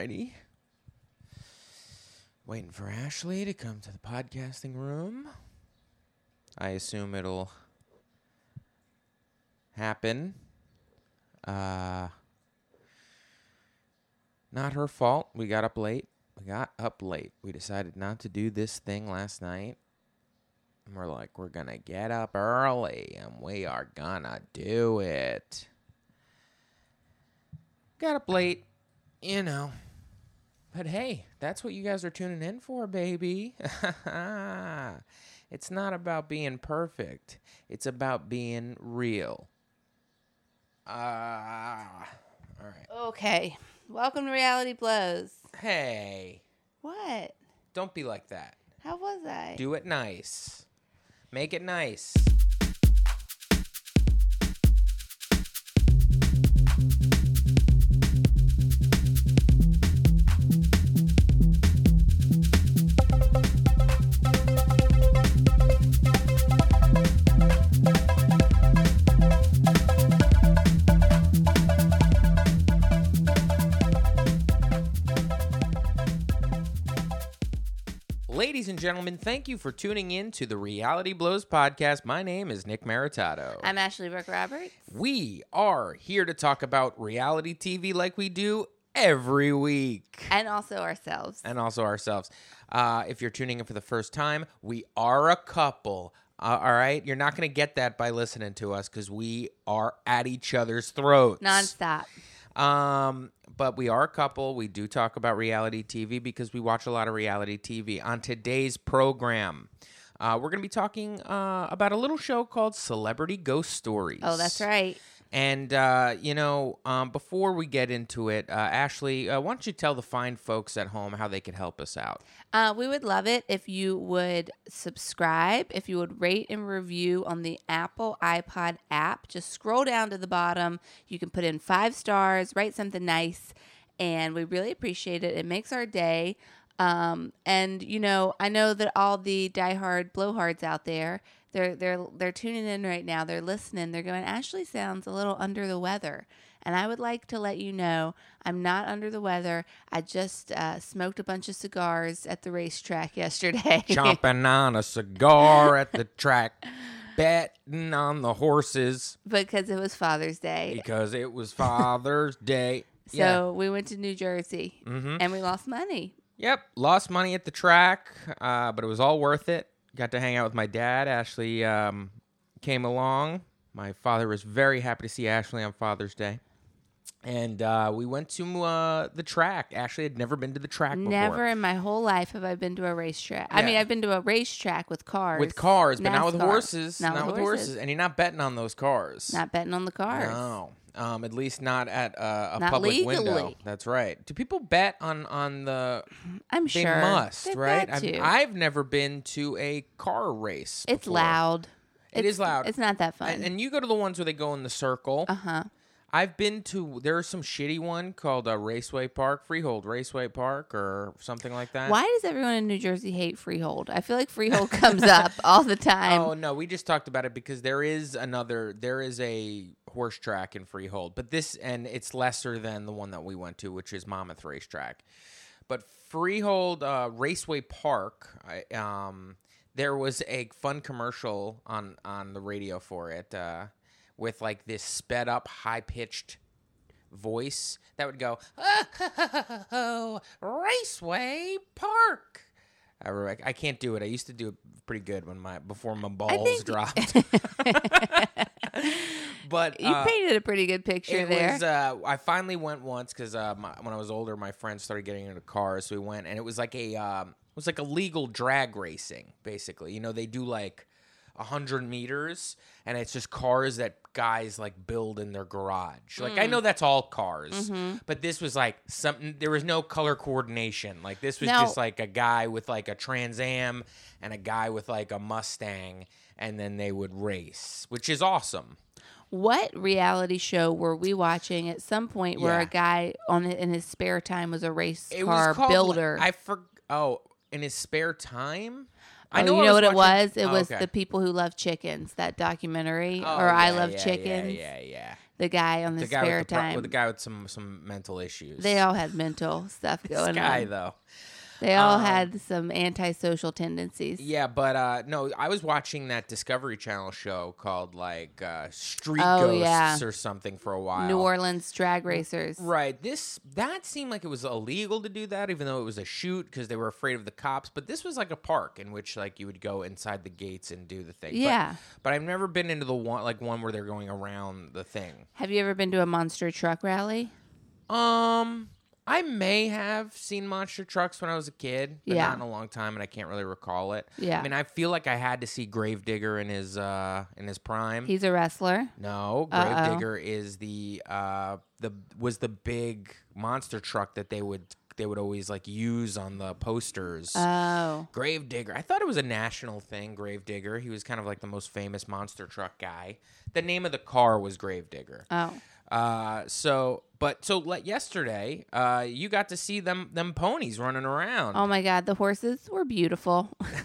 Alrighty. Waiting for Ashley to come to the podcasting room. I assume it'll happen. Uh, not her fault. We got up late. We got up late. We decided not to do this thing last night. And we're like, we're going to get up early and we are going to do it. Got up late, you know. But hey, that's what you guys are tuning in for, baby. it's not about being perfect, it's about being real. Ah. all right. Okay. Welcome to Reality Blows. Hey, What? don't be like that. How was I? Do it nice. Make it nice. Gentlemen, thank you for tuning in to the Reality Blows podcast. My name is Nick Maritato. I'm Ashley Brooke Roberts. we are here to talk about reality TV like we do every week. And also ourselves. and also ourselves. Uh, if you're tuning in for the first time, we are a couple. Uh, all right, you're not going to get that by listening to us because we are at each other's throats Nonstop. Um, but we are a couple. We do talk about reality TV because we watch a lot of reality TV. On today's program, uh, we're going to be talking uh, about a little show called Celebrity Ghost Stories. Oh, that's right. And, uh, you know, um, before we get into it, uh, Ashley, uh, why don't you tell the fine folks at home how they could help us out? Uh, we would love it if you would subscribe, if you would rate and review on the Apple iPod app. Just scroll down to the bottom. You can put in five stars, write something nice, and we really appreciate it. It makes our day. Um, and you know, I know that all the diehard blowhards out there, they're they're they're tuning in right now. They're listening. They're going. Ashley sounds a little under the weather. And I would like to let you know I'm not under the weather. I just uh, smoked a bunch of cigars at the racetrack yesterday. Chomping on a cigar at the track, betting on the horses because it was Father's Day. because it was Father's Day. So yeah. we went to New Jersey Mhm. and we lost money. Yep, lost money at the track, uh, but it was all worth it. Got to hang out with my dad. Ashley um, came along. My father was very happy to see Ashley on Father's Day. And uh, we went to uh, the track. Ashley had never been to the track before. Never in my whole life have I been to a racetrack. I mean, I've been to a racetrack with cars. With cars, but not with horses. Not, with horses. And you're not betting on those cars. Not betting on the cars. No. Um, at least not at uh, a Not public window. That's right. Do people bet on on the? I'm They sure. must, They've right? got I've, to. I've never been to a car race. it's before. loud. It It's- is loud. It's not that fun. And, and you go to the ones where they go in the circle. uh huh. I've been to. There's some shitty one called uh, Raceway Park, Freehold Raceway Park, or something like that. Why does everyone in New Jersey hate Freehold? I feel like Freehold comes up all the time. Oh no, we just talked about it because there is another. There is a horse track in Freehold, but this and it's lesser than the one that we went to, which is Monmouth Racetrack. But Freehold uh, Raceway Park, I, um, there was a fun commercial on on the radio for it uh, with like this sped up, high pitched voice that would go, "Oh, Raceway Park." I, I can't do it. I used to do it pretty good when my before my balls think- dropped. but you uh, painted a pretty good picture it there. was. Uh, I finally went once because uh, when I was older, my friends started getting into cars, so we went, and it was like a um, it was like a legal drag racing, basically. You know, they do like hundred meters, and it's just cars that guys like build in their garage. Like Mm. I know that's all cars, Mm-hmm. but this was like something. There was no color coordination. Like this was Now- just like a guy with like a Trans Am and a guy with like a Mustang, and then they would race, which is awesome. What reality show were we watching at some point where Yeah. a guy on in his spare time was a race It car called, builder? I for oh in his spare time. Oh, I know. you know what it was? It Oh, was okay. the people who love chickens. That documentary, Oh, or I love yeah, chickens. Yeah, yeah, yeah. the guy on the, The guy spare the, pro- time. the guy with some some mental issues. they all had mental stuff this going guy on. Guy though. They all Um, had some antisocial tendencies. Yeah, but uh no, I was watching that Discovery Channel show called like uh Street Oh, Ghosts yeah. or something for a while. New Orleans drag racers. Right. This that seemed like it was illegal to do that, even though it was a shoot because they were afraid of the cops. But this was like a park in which like you would go inside the gates and do the thing. But- Yeah. But, I've never been into the one like one where they're going around the thing. Have you ever been to a monster truck rally? Um, I may have seen monster trucks when I was a kid, but Yeah. not in a long time, and I can't really recall it. Yeah. I mean, I feel like I had to see Gravedigger in his uh in his prime. He's a wrestler. No. Gravedigger is the uh the was the big monster truck that they would they would always like use on the posters. Oh. Gravedigger. I thought it was a national thing, Gravedigger. He was kind of like the most famous monster truck guy. The name of the car was Gravedigger. Oh. Uh so but so like yesterday, uh you got to see them them ponies running around. Oh my God, the horses were beautiful.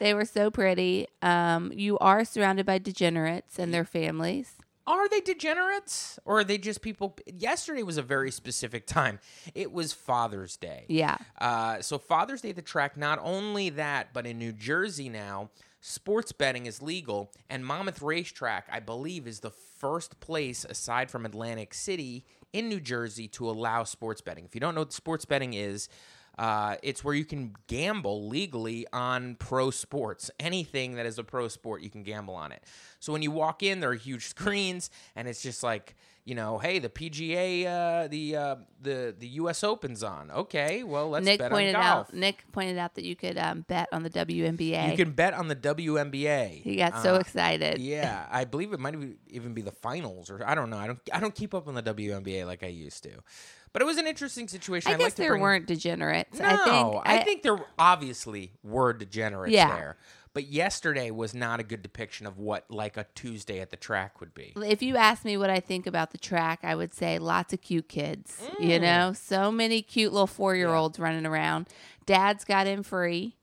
they were so pretty. Um, you are surrounded by degenerates and their families. Are they degenerates or are they just people? Yesterday was a very specific time. It was Father's Day. Yeah. Uh, so Father's Day at the track. Not only that, but in New Jersey now, sports betting is legal, and Monmouth Racetrack, I believe, is the first place aside from Atlantic City in New Jersey to allow sports betting. If you don't know what sports betting is. Uh, it's where you can gamble legally on pro sports. Anything that is a pro sport, you can gamble on it. So when you walk in, there are huge screens, and it's just like, you know, hey, the PGA, uh, the uh, the the U.S. Open's on. Okay, well, let's Nick bet pointed on golf. out. Nick pointed out that you could um, bet on the WNBA. You can bet on the WNBA. he got so Uh, excited. Yeah, I believe it might even be the finals, or I don't know. I don't. I don't keep up on the WNBA like I used to. But it was an interesting situation. I I'd guess like to there bring- weren't degenerates. No, I think. I, think there obviously were degenerates Yeah. there. But yesterday was not a good depiction of what like a Tuesday at the track would be. if you ask me what I think about the track, I would say lots of cute kids. Mm. You know, so many cute little four year olds running around. Dads got in free.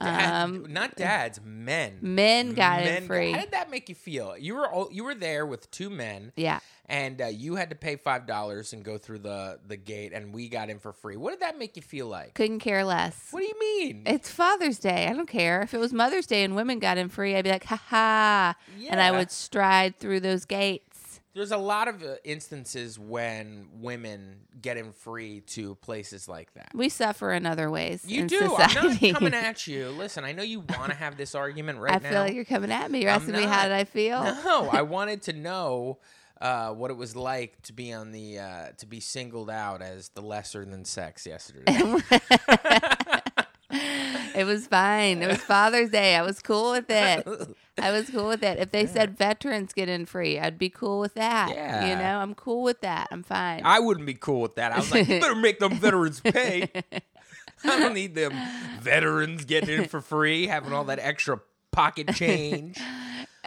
Dad- Um, not dads, men. men got in Men- free. How did that make you feel? You were all, you were there with two men, Yeah. and uh, you had to pay five dollars and go through the the gate, and we got in for free. What did that make you feel like? Couldn't care less. What do you mean? It's Father's Day. I don't care. If it was Mother's Day and women got in free, I'd be like, ha ha. And I would stride through those gates. There's a lot of uh, instances when women get in free to places like that. We suffer in other ways. You do. I'm not coming at you. Listen, I know you want to have this argument right I now. I feel like you're coming at me. You're I'm asking me how did I feel? No, I wanted to know uh, what it was like to be on the uh, to be singled out as the lesser than sex yesterday. It was fine. It was Father's Day. I was cool with it. I was cool with it. If they said veterans get in free, I'd be cool with that. You know, I'm cool with that. I'm fine. I wouldn't be cool with that. I was like, you better make them veterans pay. I don't need them veterans getting in for free, having all that extra pocket change.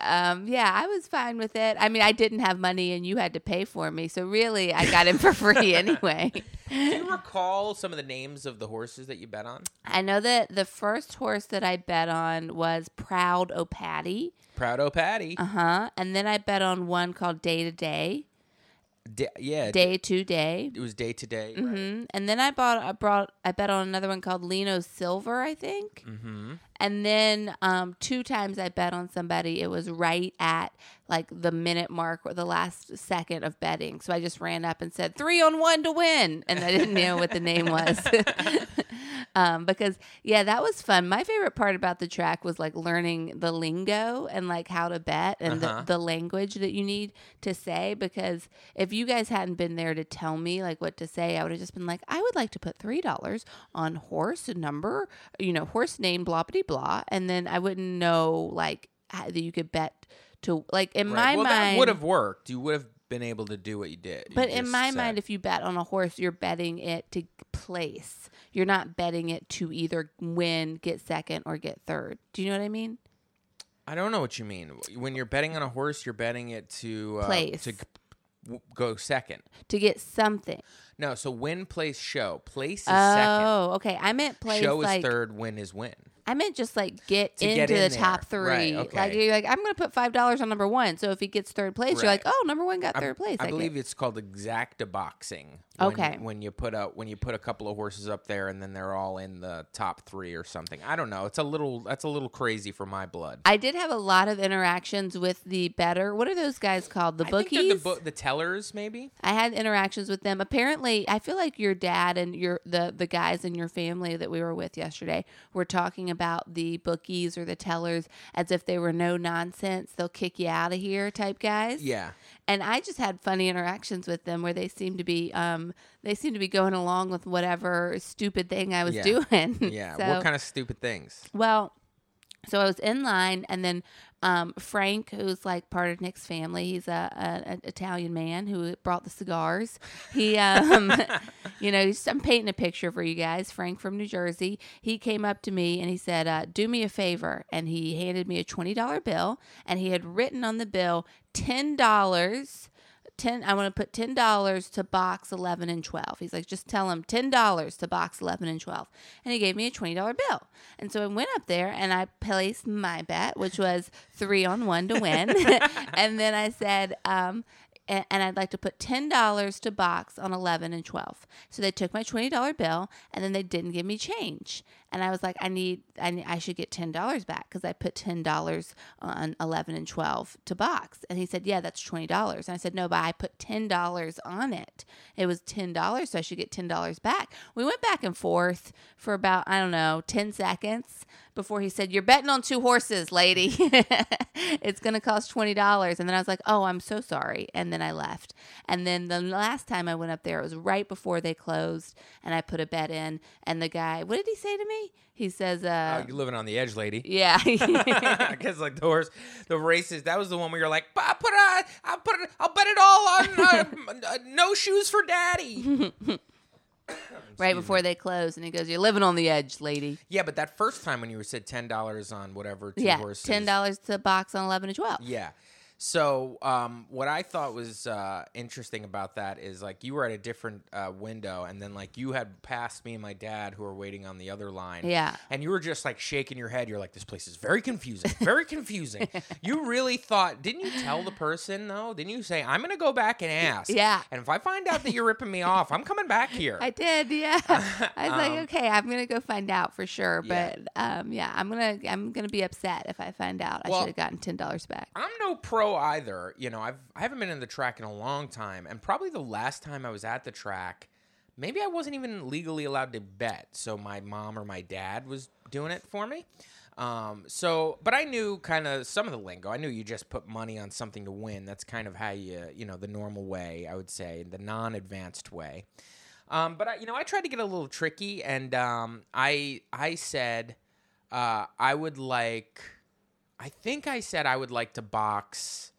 Um, yeah, I was fine with it. I mean, I didn't have money and you had to pay for me. So really, I got in for free anyway. Do you recall some of the names of the horses that you bet on? I know that the first horse that I bet on was Proud O'Patty. Proud O Patty. Uh huh. And then I bet on one called Day to Day, Da- yeah, Day to Day. it was day to day. right? hmm And then I bought, I brought, I bet on another one called Lino Silver, I think. Mm-hmm. And then um, two times I bet on somebody. It was right at like the minute mark or the last second of betting. So I just ran up and said three on one to win, and I didn't know what the name was. um, because yeah, that was fun. My favorite part about the track was like learning the lingo and like how to bet and Uh-huh. the, the language that you need to say. Because if you guys hadn't been there to tell me like what to say, I would have just been like, I would like to put three dollars on horse number, you know, horse name, blah blah blah, and then I wouldn't know like how, that you could bet to like in Right. my well, mind would have worked. You would have been able to do what you did. You but in my said. mind, if you bet on a horse, you're betting it to place. You're not betting it to either win, get second, or get third. Do you know what I mean? I don't know what you mean. When you're betting on a horse, you're betting it to uh, Place. to w- go second. To get something. No, so win, place, show. Place is second. Oh, okay. I meant place Show is third. Win is win. I meant just like get into get in the top there. three. Right, Like you're like, I'm gonna put five dollars on number one. So if he gets third place, you're like, oh, number one got I- third place. I get- believe it's called exacta boxing. When- Okay. When you put a when you put a couple of horses up there and then they're all in the top three or something. I don't know. It's a little that's a little crazy for my blood. I did have a lot of interactions with the better. What are those guys called? The I bookies. the, bo- the tellers, maybe. I had interactions with them. Apparently, I feel like your dad and your the the guys in your family that we were with yesterday were talking about the bookies or the tellers as if they were no nonsense. They'll kick you out of here type guys. Yeah. And I just had funny interactions with them where they seemed to be um they seemed to be going along with whatever stupid thing I was Yeah. doing. Yeah. So- what kind of stupid things? well, so I was in line, and then um, Frank, who's like part of Nick's family, he's a, a, an Italian man who brought the cigars. He, um, you know, he's, I'm painting a picture for you guys. Frank from New Jersey. He came up to me and he said, uh, "Do me a favor," and he handed me a twenty dollar bill, and he had written on the bill ten dollars. Ten. I want to put ten dollars to box eleven and twelve. He's like, just tell him ten dollars to box eleven and twelve, and he gave me a twenty dollar bill. And so I went up there and I placed my bet, which was three on one to win. and then I said, um, and I'd like to put ten dollars to box on eleven and twelve. So they took my twenty dollar bill, and then they didn't give me change. And I was like, I need, I, need, I should get ten dollars back because I put ten dollars on eleven and twelve to box. And he said, Yeah, that's twenty dollars. And I said, No, but I put ten dollars on it. It was ten dollars, so I should get ten dollars back. We went back and forth for about I don't know ten seconds before he said, "You're betting on two horses, lady. it's going to cost twenty dollars." And then I was like, "Oh, I'm so sorry." And then I left. And then the last time I went up there, it was right before they closed, and I put a bet in. And the guy, what did he say to me? He says, uh, oh, you're living on the edge, lady. "Yeah." Because like the horse, the races, that was the one where you're like, I put a, I put, it, I'll bet it all on uh, uh, no shoes for daddy. right before they close, and he goes, "You're living on the edge, lady." Yeah, but that first time when you said ten dollars on whatever two yeah, horses, ten dollars to box on eleven to twelve. Yeah. So, um, what I thought was uh, interesting about that is like you were at a different uh, window, and then like you had passed me and my dad who were waiting on the other line. Yeah. And you were just like shaking your head. You're like, "This place is very confusing, very confusing." you really thought? Didn't you tell the person though? Didn't you say, "I'm going to go back and ask"? Yeah. And if I find out that you're ripping me off, I'm coming back here. I did, yeah. I was Um, like, okay, I'm gonna go find out for sure. Yeah. But um, yeah, I'm gonna I'm gonna be upset if I find out. I Well- should have gotten ten dollars back. I'm no pro either. You know, I've I haven't been in the track in a long time, and probably the last time I was at the track, maybe I wasn't even legally allowed to bet. So my mom or my dad was doing it for me. Um, so, but I knew kind of some of the lingo. I knew you just put money on something to win. That's kind of how you, you know, the normal way. I would say the non-advanced way. Um, but I, you know, I tried to get a little tricky, and um, I I said uh, I would like. I think I said I would like to box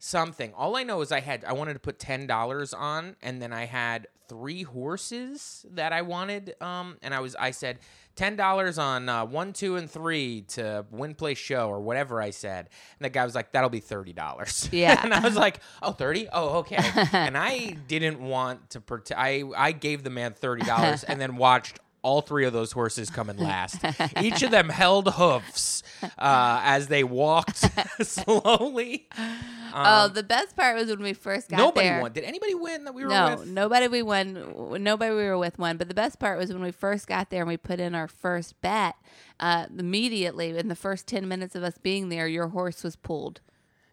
something. All I know is I had I wanted to put ten dollars on, and then I had three horses that I wanted. Um, and I was I said ten dollars on uh, one, two, and three to win, play, show, or whatever I said. And the guy was like, "That'll be thirty dollars." Yeah. and I was like, "Oh, 30? Oh, okay." and I didn't want to. Pret- I I gave the man thirty dollars, and then watched. All three of those horses come in last. Each of them held hoofs uh, as they walked slowly. oh, the best part was when we first got Um, Nobody there. won. Did anybody win that we were No, with? nobody we won. Nobody we were with won. But the best part was when we first got there and we put in our first bet. Uh, immediately, in the first ten minutes of us being there, your horse was pulled.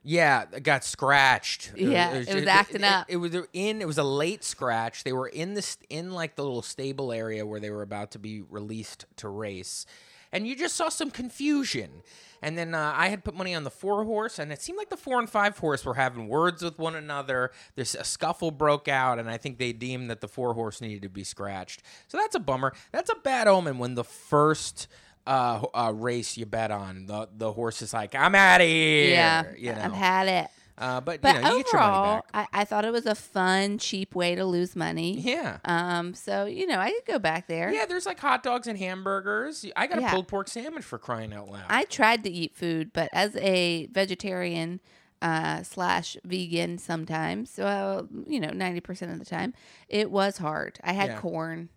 Yeah, it got scratched. Yeah, it was acting up. It, was in. It was a late scratch. They were in this in like the little stable area where they were about to be released to race, and you just saw some confusion. And then uh, I had put money on the four horse, and it seemed like the four and five horse were having words with one another. There's a scuffle broke out, and I think they deemed that the four horse needed to be scratched. So that's a bummer. That's a bad omen when the first. Uh, uh, race you bet on the the horse is like I'm out of here. yeah, you know. I've had it. Uh, but, But you know, you get your money overall. I, I thought it was a fun, cheap way to lose money. Yeah. Um. So you know, I could go back there. Yeah, there's like hot dogs and hamburgers. I got a pulled pork sandwich for crying out loud. I tried to eat food, but as a vegetarian uh, slash vegan, sometimes, so you know, ninety percent of the time, it was hard. I had Yeah. corn.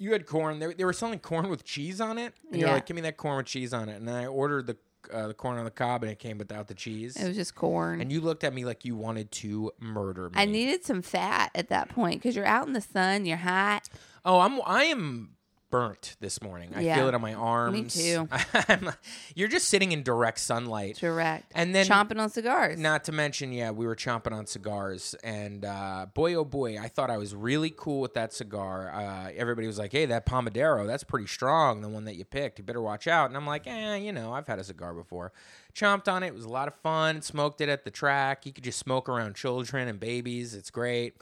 You had corn. They, they were selling corn with cheese on it. And you're Yeah. like, give me that corn with cheese on it. And then I ordered the uh, the corn on the cob, and it came without the cheese. It was just corn. and you looked at me like you wanted to murder me. I needed some fat at that point because you're out in the sun, you're hot. Oh, I'm I am burnt this morning. I Yeah. feel it on my arms. too. I'm- you're just sitting in direct sunlight. Direct. And then chomping on cigars. Not to mention, yeah, we were chomping on cigars, and uh, boy, oh boy, I thought I was really cool with that cigar. Uh, everybody was like, "Hey, that Pomodoro, that's pretty strong. The one that you picked, you better watch out." And I'm like, "Eh, you know, I've had a cigar before." Chomped on it. It was a lot of fun. Smoked it at the track. You could just smoke around children and babies. It's great.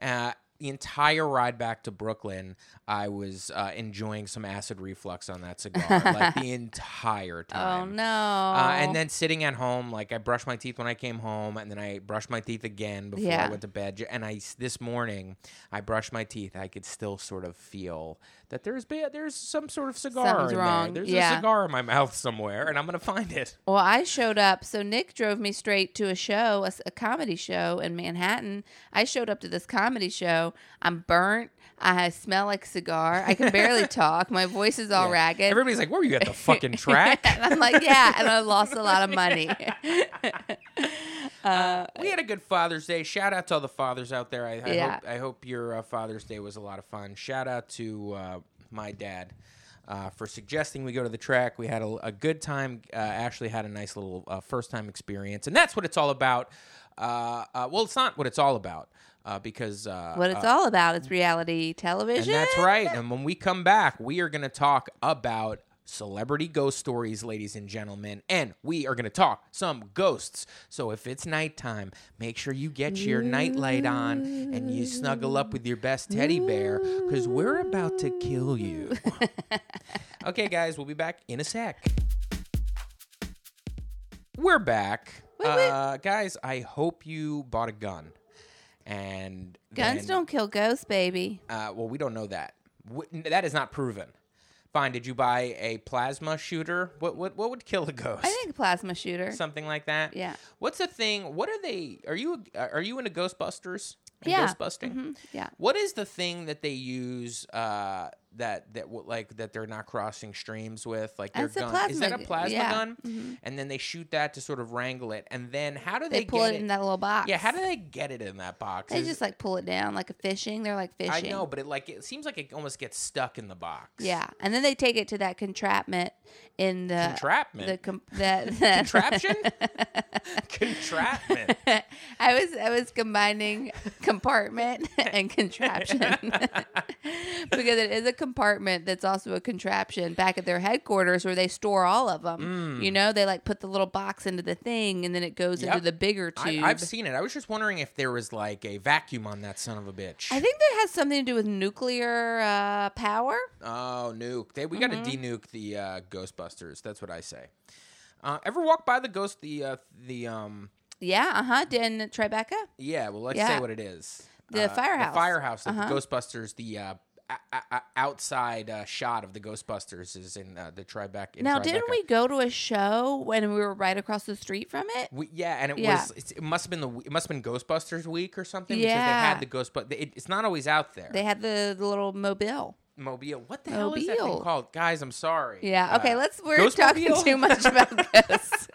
Uh, the entire ride back to Brooklyn, I was uh, enjoying some acid reflux on that cigar, like the entire time. oh no. Uh, and then sitting at home, like I brushed my teeth when I came home, and then I brushed my teeth again before I went to bed. And I this morning, I brushed my teeth. I could still sort of feel that there's ba- there's some sort of cigar Something's in wrong. there. There's Yeah. a cigar in my mouth somewhere, and I'm gonna find it. Well, I showed up. So Nick drove me straight to a show, a comedy show in Manhattan. I showed up to this comedy show. I'm burnt. I smell like a cigar. I can barely talk. My voice is all Yeah. ragged. Everybody's like, "Where were you at the fucking track?" and I'm like, yeah, and I lost a lot of money. we had a good Father's Day. Shout out to all the fathers out there. I, I Yeah. hope I hope your uh, Father's Day was a lot of fun. Shout out to uh, my dad uh, for suggesting we go to the track. We had a, a good time. Uh, Ashley had a nice little uh, first time experience, and that's what it's all about. Uh, uh, well, it's not what it's all about uh, because uh, what it's uh, all about is reality television. and that's right. And when we come back, we are going to talk about celebrity ghost stories, ladies and gentlemen. And we are going to talk some ghosts. So if it's nighttime, make sure you get your nightlight on and you snuggle up with your best teddy bear because we're about to kill you. okay, guys, we'll be back in a sec. We're back. Wait, wait. Uh, guys, I hope you bought a gun. And Guns then- don't kill ghosts, baby. uh, well, we don't know that. W- that is not proven. Fine. Did you buy a plasma shooter? What what what would kill a ghost? I think a plasma shooter. something like that. Yeah. What's the thing? What are they? Are you are you into Ghostbusters? Yeah. Ghost busting. Mhm, Yeah. What is the thing that they use uh, that that w- like that they're not crossing streams with? Like their That's a gun. is that a plasma gu- plasma yeah. gun? Mhm. And then they shoot that to sort of wrangle it. And then how do They, they, pull get it in that little box. Yeah. How do they get it in that box? They Is- just like pull it down like a fishing. They're like fishing. I fishing. know, but it like it seems like it almost gets stuck in the box. Yeah, and then they take it to that contrapment in the Entrapment. The com- that, that Contraption? Contraption. I was I was combining compartment and contraption because it is a compartment that's also a contraption back at their headquarters where they store all of them. You know, they like put the little box into the thing and then it goes into the bigger I, tube. I've seen it. I was just wondering if there was like a vacuum on that son of a bitch. I think that has something to do with nuclear uh, power. oh, nuke! They, we got Mm-hmm. to denuke the uh, Ghostbusters. That's what I say. Uh, ever walk by the ghost? The uh, the um. Yeah, uh huh. In Tribeca. Yeah, well, let's Yeah. say what it is. The Uh, firehouse. The firehouse. of Uh-huh. The Ghostbusters. The uh, outside uh, shot of the Ghostbusters is in uh, the Tribeca. Now, didn't we go to a show when we were right across the street from it? We, yeah, and it Yeah. was. It's, it must have been the. It must have been Ghostbusters week or something. because they had the Ghost, but it, it's not always out there. They had the, the little mobile. Mobile. What the hell is that thing called, guys? I'm sorry. Yeah. Okay. Uh, let's. We're Ghost talking Mobile? too much about this.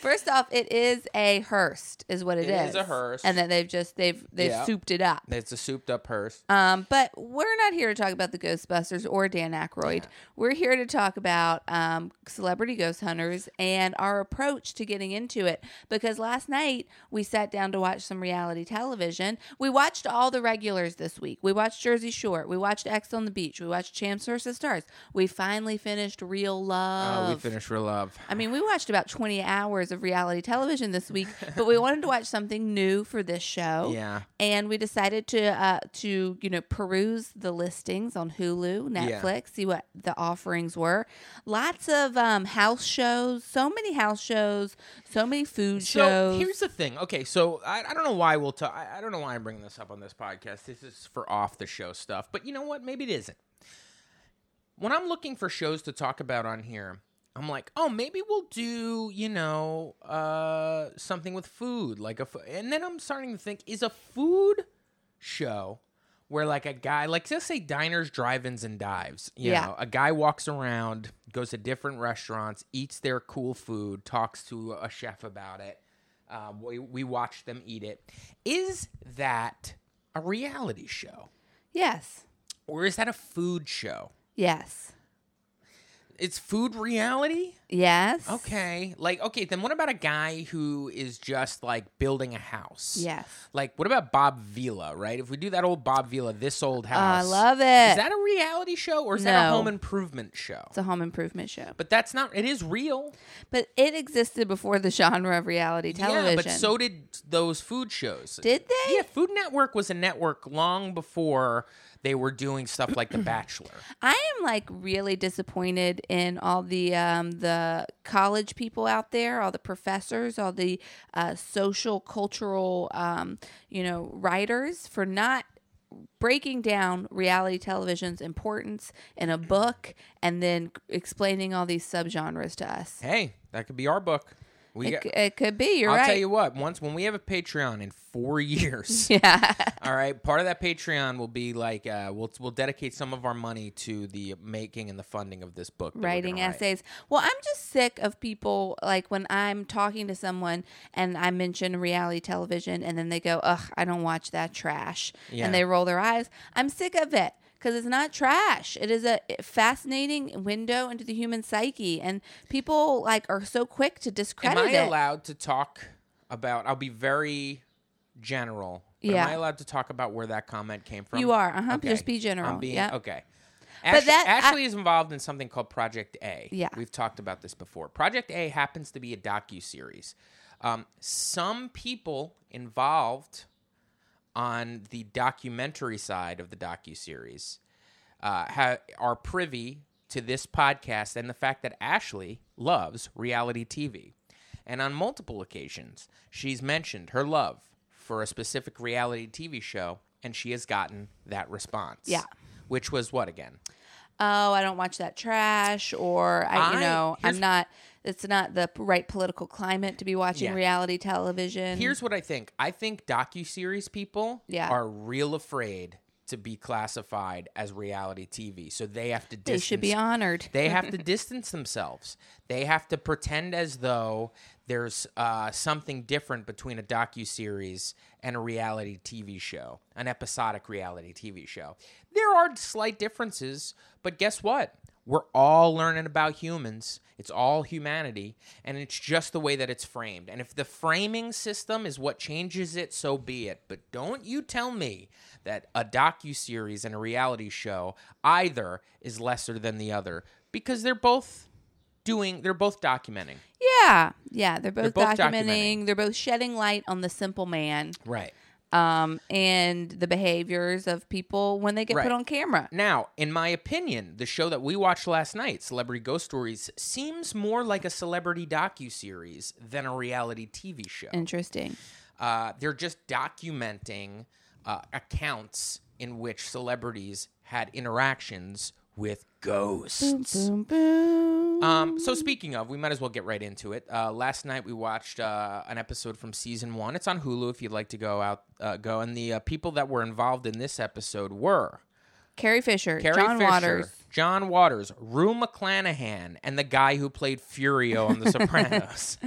First off, it is a hearse, is what It is a hearse. and then they've just they've they've Yeah. souped it up. It's a souped up hearse. Um, but we're not here to talk about the Ghostbusters or Dan Aykroyd. We're here to talk about um, celebrity ghost hunters and our approach to getting into it. Because last night we sat down to watch some reality television. We watched all the regulars this week. We watched Jersey Shore. We watched Ex on the Beach. We watched Champs vs. Stars. We finally finished Real Love. Oh, we finished for love. I mean, we watched about 20 hours of reality television this week, but we wanted to watch something new for this show. Yeah. And we decided to uh, to you know peruse the listings on Hulu, Yeah. Netflix, see what the offerings were. Lots of um, house shows, so many house shows, so many food So shows. here's the thing. Okay, so I, I don't know why we'll talk. I, I don't know why I'm bringing this up on this podcast. This is for off the show stuff. But you know what? Maybe it isn't. When I'm looking for shows to talk about on here, I'm like, oh, maybe we'll do, you know, uh, something with food, like a. F-. And then I'm starting to think, is a food show where like a guy, like let's say diners, drive-ins, and dives. You Yeah. know, a guy walks around, goes to different restaurants, eats their cool food, talks to a chef about it. Um, we we watch them eat it. Is that a reality show, Yes. or is that a food show? Yes. It's food reality. Yes. Okay, like okay, then what about a guy who is just like building a house? Yes. Like, what about Bob Vila, right? If we do that old Bob Vila, this old oh, house. I love it. Is that a reality show or is that a No. home improvement show? it's a home improvement show. But that's not. It is real. But it existed before the genre of reality television. Yeah, but so did those food shows. Did they? Yeah, Food Network was a network long before they were doing stuff like The Bachelor. I am like really disappointed in all the um, the college people out there, all the professors, all the uh, social cultural um, you know writers for not breaking down reality television's importance in a book and then explaining all these subgenres to us. Hey, that could be our book. We It, got, it could be. You're I'll right. tell you what. Once when we have a Patreon in four years, yeah. all right, part of that Patreon will be like uh, we'll we'll dedicate some of our money to the making and the funding of this book. writing gonna write. essays. Well, I'm just sick of people like when I'm talking to someone and I mention reality television and then they go, "Ugh, I don't watch that trash," Yeah. and they roll their eyes. I'm sick of it because it's not trash. It is a fascinating window into the human psyche, and people like are so quick to discredit. It. Am I it. allowed to talk about? I'll be very general. But Yeah. Am I allowed to talk about where that comment came from? You are, uh-huh, Okay. just be general, I'm being yeah. okay. But Ash- that- I- Ashley is involved in something called Project A. Yeah. we've talked about this before. Project A happens to be a docu series. Um, some people involved on the documentary side of the docu series uh, ha- are privy to this podcast and the fact that Ashley loves reality TV. And on multiple occasions, she's mentioned her love for a specific reality TV show, and she has gotten that response. Yeah. Which was what again? oh, I don't watch that trash, or I, you know, I'm not. It's not the right political climate to be watching Yeah. reality television. Here's what I think. I think docu-series people Yeah. are real afraid to be classified as reality TV. So they have to they should be honored. They have to distance themselves. They have to pretend as though there's uh, something different between a docu series and a reality TV show, an episodic reality TV show. There are slight differences, but guess what? We're all learning about humans. It's all humanity, and it's just the way that it's framed. And if the framing system is what changes it, so be it. But don't you tell me that a docu series and a reality show either is lesser than the other because they're both doing they're both documenting. Yeah, yeah, they're both, both documenting, documenting. They're both shedding light on the simple man, Right. Um, and the behaviors of people when they get Right. put on camera. Now, in my opinion, the show that we watched last night, Celebrity Ghost Stories, seems more like a celebrity docu series than a reality TV show. Interesting. Uh, they're just documenting uh, accounts in which celebrities had interactions with ghosts. Boom, boom. Um, so speaking of, we might as well get right into it. Uh, last night we watched uh, an episode from season one. It's on Hulu if you'd like to go out, uh, go. And the uh, people that were involved in this episode were Carrie Fisher, Carrie John Fisher, Waters, John Waters, Rue McClanahan, and the guy who played Furio on The Sopranos.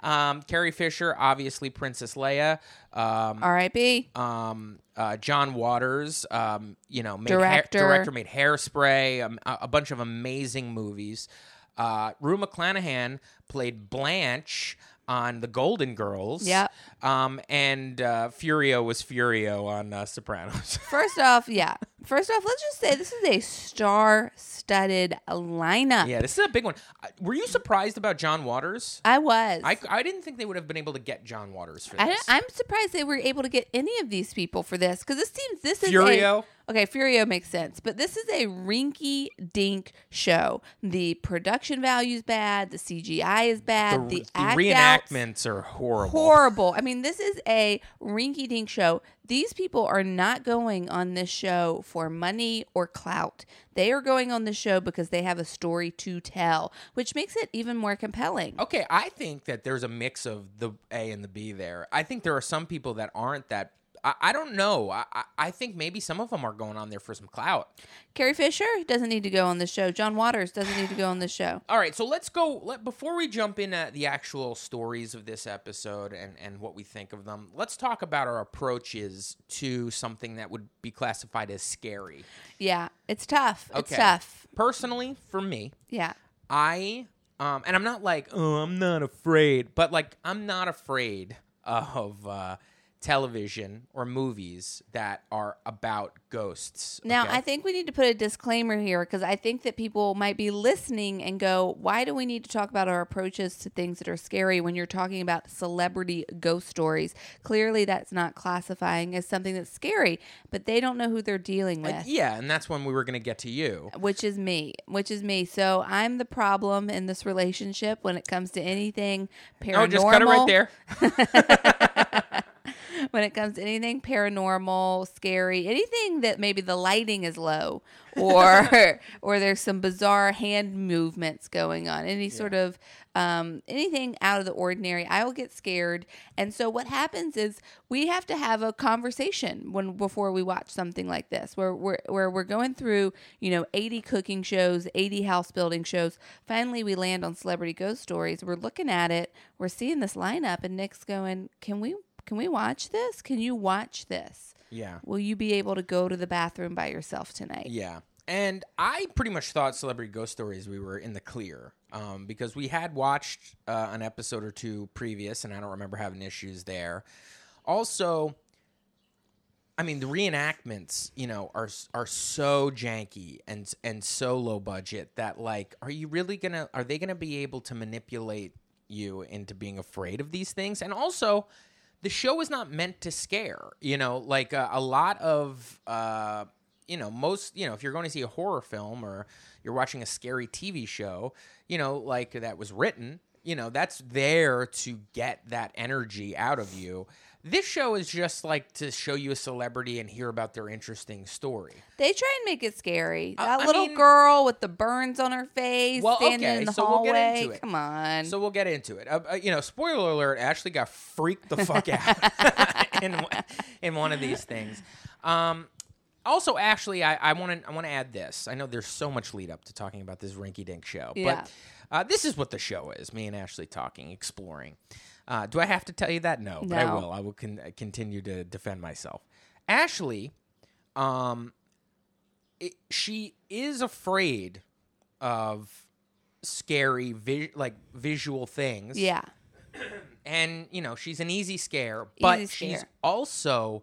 um, Carrie Fisher, obviously Princess Leia. Um, R.I.P. um, uh, John Waters, um, you know, made Director. Hair, director made Hairspray, um, a, a bunch of amazing movies. Uh, Rue McClanahan played Blanche on The Golden Girls. Yep. Um, and uh, Furio was Furio on uh, Sopranos. First off, yeah. First off, let's just say this is a star-studded lineup. yeah, this is a big one. Uh, Were you surprised about John Waters? I was. I, I didn't think they would have been able to get John Waters for I this. I'm surprised they were able to get any of these people for this because this seems this is Furio? A, okay, Furio makes sense, but this is a rinky dink show. The production value is bad. The CGI is bad. The, the outs- reenactments are horrible. horrible. I mean, this is a rinky dink show. These people are not going on this show for money or clout. They are going on the show because they have a story to tell, which makes it even more compelling. Okay, I think that there's a mix of the A and the B there. I think there are some people that aren't that I, I don't know. I, I- think maybe some of them are going on there for some clout. Carrie Fisher doesn't need to go on the show. John Waters doesn't need to go on the show. All right, so let's go. Let, before we jump into the actual stories of this episode and, and what we think of them, let's talk about our approaches to something that would be classified as scary. Yeah, it's tough. It's tough. Personally, for me, Yeah. I um and I'm not like, oh, I'm not afraid, but like I'm not afraid of uh television or movies that are about ghosts. Now, okay? I think we need to put a disclaimer here because I think that people might be listening and go, why do we need to talk about our approaches to things that are scary when you're talking about celebrity ghost stories? Clearly, that's not classifying as something that's scary, but they don't know who they're dealing uh, with. yeah, and that's when we were going to get to you. Which is me, which is me. So I'm the problem in this relationship when it comes to anything paranormal. Oh, just cut it right there. when it comes to anything paranormal, scary, anything that maybe the lighting is low or or there's some bizarre hand movements going on, any sort of um, anything out of the ordinary, I will get scared. And so what happens is we have to have a conversation when before we watch something like this, where we're where we're going through, you know, 80 cooking shows, 80 house building shows. Finally, we land on celebrity ghost stories. We're looking at it, we're seeing this lineup, and Nick's going, "Can we can we watch this? Can you watch this? Yeah. Will you be able to go to the bathroom by yourself tonight?" Yeah. And I pretty much thought Celebrity Ghost Stories we were in the clear um, because we had watched uh, an episode or two previous, and I don't remember having issues there. Also, I mean, the reenactments, you know, are are so janky and and so low budget that like, are you really gonna? Are they gonna be able to manipulate you into being afraid of these things? And also, the show is not meant to scare. You know, like uh, a lot of. Uh, you know, most, you know, if you're going to see a horror film or you're watching a scary TV show, you know, like that was written, you know, that's there to get that energy out of you. This show is just like to show you a celebrity and hear about their interesting story. They try and make it scary. Uh, That I little mean- girl with the burns on her face, Well, standing okay, in the so we'll hallway. get into it. Come on. So we'll get into it. Uh, uh, you know, spoiler alert, Ashley got freaked the fuck out in, one- in one of these things. Um, also, Ashley, I want to I want to add this. I know there's so much lead up to talking about this rinky dink show, Yeah. but uh, this is what the show is. Me and Ashley talking, exploring. Uh, do I have to tell you that? No, but I will. I will con- continue to defend myself. Ashley, um, it, she is afraid of scary, vi- like visual things yeah. and you know she's an easy scare but Easy she's also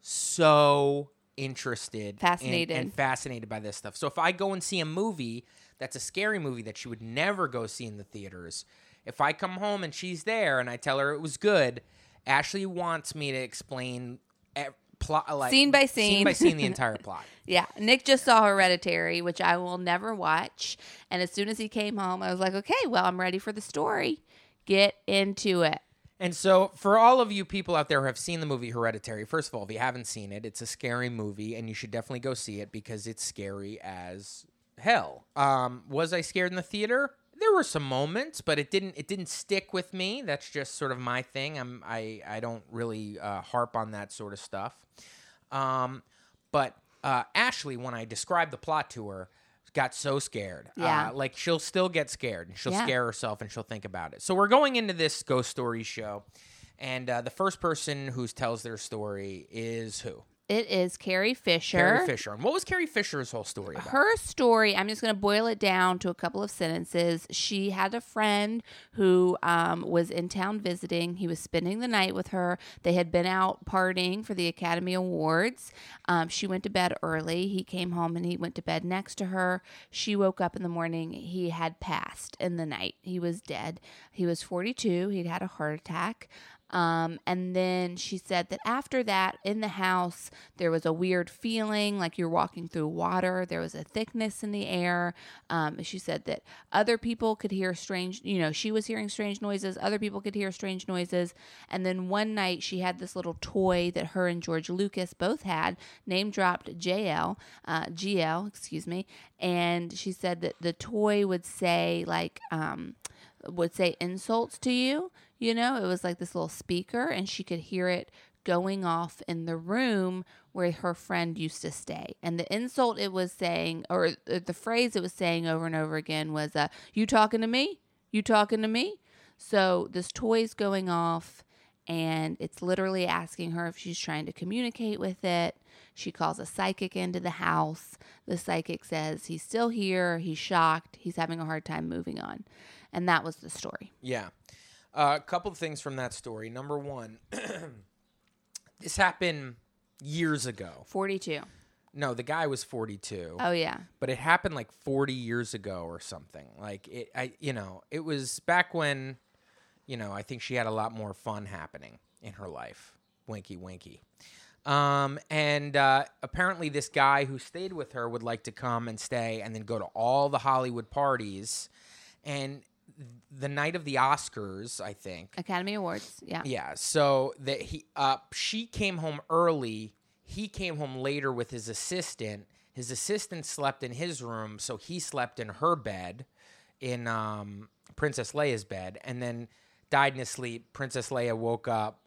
so interested in- Fascinated. and fascinated by this stuff so if i go and see a movie that's a scary movie that she would never go see in the theaters if i come home and she's there and i tell her it was good ashley wants me to explain e- plot like Scene by scene scene. by scene the entire plot Yeah. Nick just saw Hereditary, which I will never watch. And as soon as he came home, I was like, okay, well, I'm ready for the story. Get into it. And so, for all of you people out there who have seen the movie Hereditary, first of all, if you haven't seen it, it's a scary movie, and you should definitely go see it because it's scary as hell. Um, was I scared in the theater? There were some moments, but it didn't. It didn't stick with me. That's just sort of my thing. I'm. I. I don't really uh, harp on that sort of stuff. Um, but uh, Ashley, when I described the plot to her, got so scared. Yeah. Uh, like she'll still get scared and she'll Yeah. scare herself and she'll think about it. So we're going into this ghost story show, and uh, the first person who tells their story is who? It is Carrie Fisher. Carrie Fisher. And what was Carrie Fisher's whole story about? Her story, I'm just going to boil it down to a couple of sentences. She had a friend who um, was in town visiting. He was spending the night with her. They had been out partying for the Academy Awards. Um, she went to bed early. He came home and he went to bed next to her. She woke up in the morning. He had passed in the night. He was dead. He was 42. He'd had a heart attack. Um, and then she said that after that, in the house, there was a weird feeling like you're walking through water. There was a thickness in the air. Um, she said that other people could hear strange, you know, she was hearing strange noises. Other people could hear strange noises. And then one night, she had this little toy that her and George Lucas both had, name dropped JL, uh, GL, excuse me. And she said that the toy would say, like, um, would say insults to you. You know, it was like this little speaker, and she could hear it going off in the room where her friend used to stay. And the insult it was saying, or uh, the phrase it was saying over and over again was, uh, You talking to me? You talking to me? So this toy's going off and it's literally asking her if she's trying to communicate with it. She calls a psychic into the house. The psychic says he's still here, he's shocked, he's having a hard time moving on. And that was the story. Yeah. Uh, a couple of things from that story. Number one, this happened years ago. 42. No, the guy was 42. Oh, yeah. but it happened like 40 years ago or something. Like it I you know, it was back when you know, I think she had a lot more fun happening in her life. Winky winky. Um, and uh, apparently, this guy who stayed with her would like to come and stay and then go to all the Hollywood parties. And the night of the Oscars, I think, Academy Awards. Yeah. yeah. So that he uh she came home early. He came home later with his assistant. His assistant slept in his room, so he slept in her bed, in um, Princess Leia's bed, and then died in his sleep. Princess Leia woke up.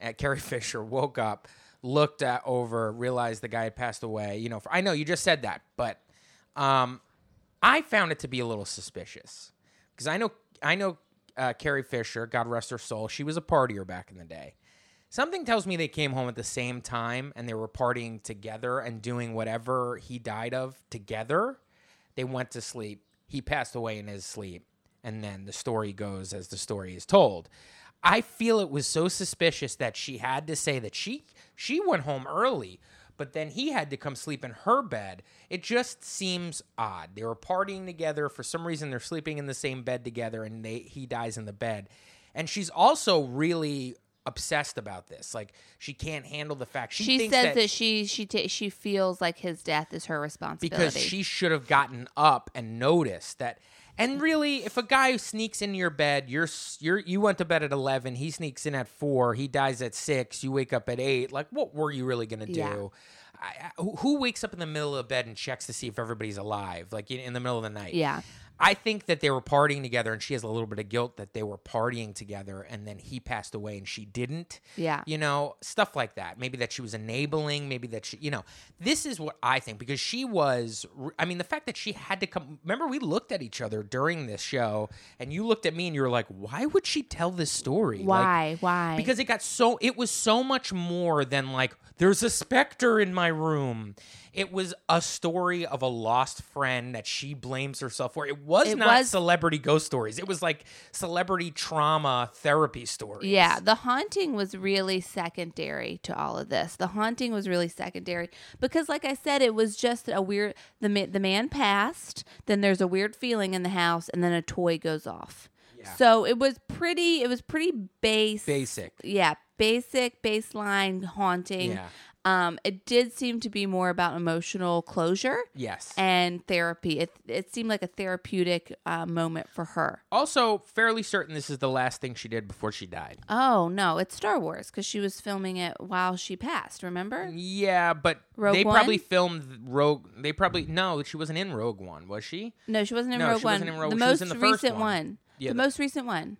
Uh, Carrie Fisher woke up, looked at over, realized the guy had passed away. You know, I know you just said that, but um, I found it to be a little suspicious because I know I know uh, Carrie Fisher, God rest her soul, she was a partier back in the day. Something tells me they came home at the same time and they were partying together and doing whatever he died of together. They went to sleep. He passed away in his sleep, and then the story goes as the story is told. I feel it was so suspicious that she had to say that she she went home early, but then he had to come sleep in her bed. It just seems odd. They were partying together for some reason. They're sleeping in the same bed together, and they he dies in the bed. And she's also really obsessed about this. Like she can't handle the fact she, She, says that, she she ta- she feels like his death is her responsibility. because she should have gotten up and noticed that. And really, if a guy sneaks into your bed, you're you're you went to bed at eleven. He sneaks in at four. He dies at six. You wake up at eight. Like, what were you really gonna do? Yeah. I, I, who- wakes up in the middle of bed and checks to see if everybody's alive, like in, in the middle of the night? Yeah. I think that they were partying together, and she has a little bit of guilt that they were partying together, and then he passed away and she didn't. Yeah. You know, stuff like that. Maybe that she was enabling, maybe that she, you know, this is what I think because she was, I mean, the fact that she had to come, remember, we looked at each other during this show, and you looked at me and you were like, why would she tell this story? Like, Why? Why? because it got so it was so much more than like there's a specter in my room it was a story of a lost friend that she blames herself for it was It not was- celebrity ghost stories it was like celebrity trauma therapy stories Yeah, the haunting was really secondary to all of this. The haunting was really secondary because, like I said, it was just a weird. the ma- The man passed, then there's a weird feeling in the house, and then a toy goes off. Yeah. So it was pretty. It was pretty base. basic Yeah, basic baseline haunting. yeah Um, it did seem to be more about emotional closure yes and therapy. It it seemed like a therapeutic uh, moment for her. also fairly certain this is the last thing she did before she died Oh no, it's Star Wars because she was filming it while she passed. Remember? yeah but Rogue they One? probably filmed rogue they probably no she wasn't in rogue one was she No, she wasn't in No, Rogue she One. wasn't in Rogue- the she was most in the first recent one. one. Yeah, the the- most recent one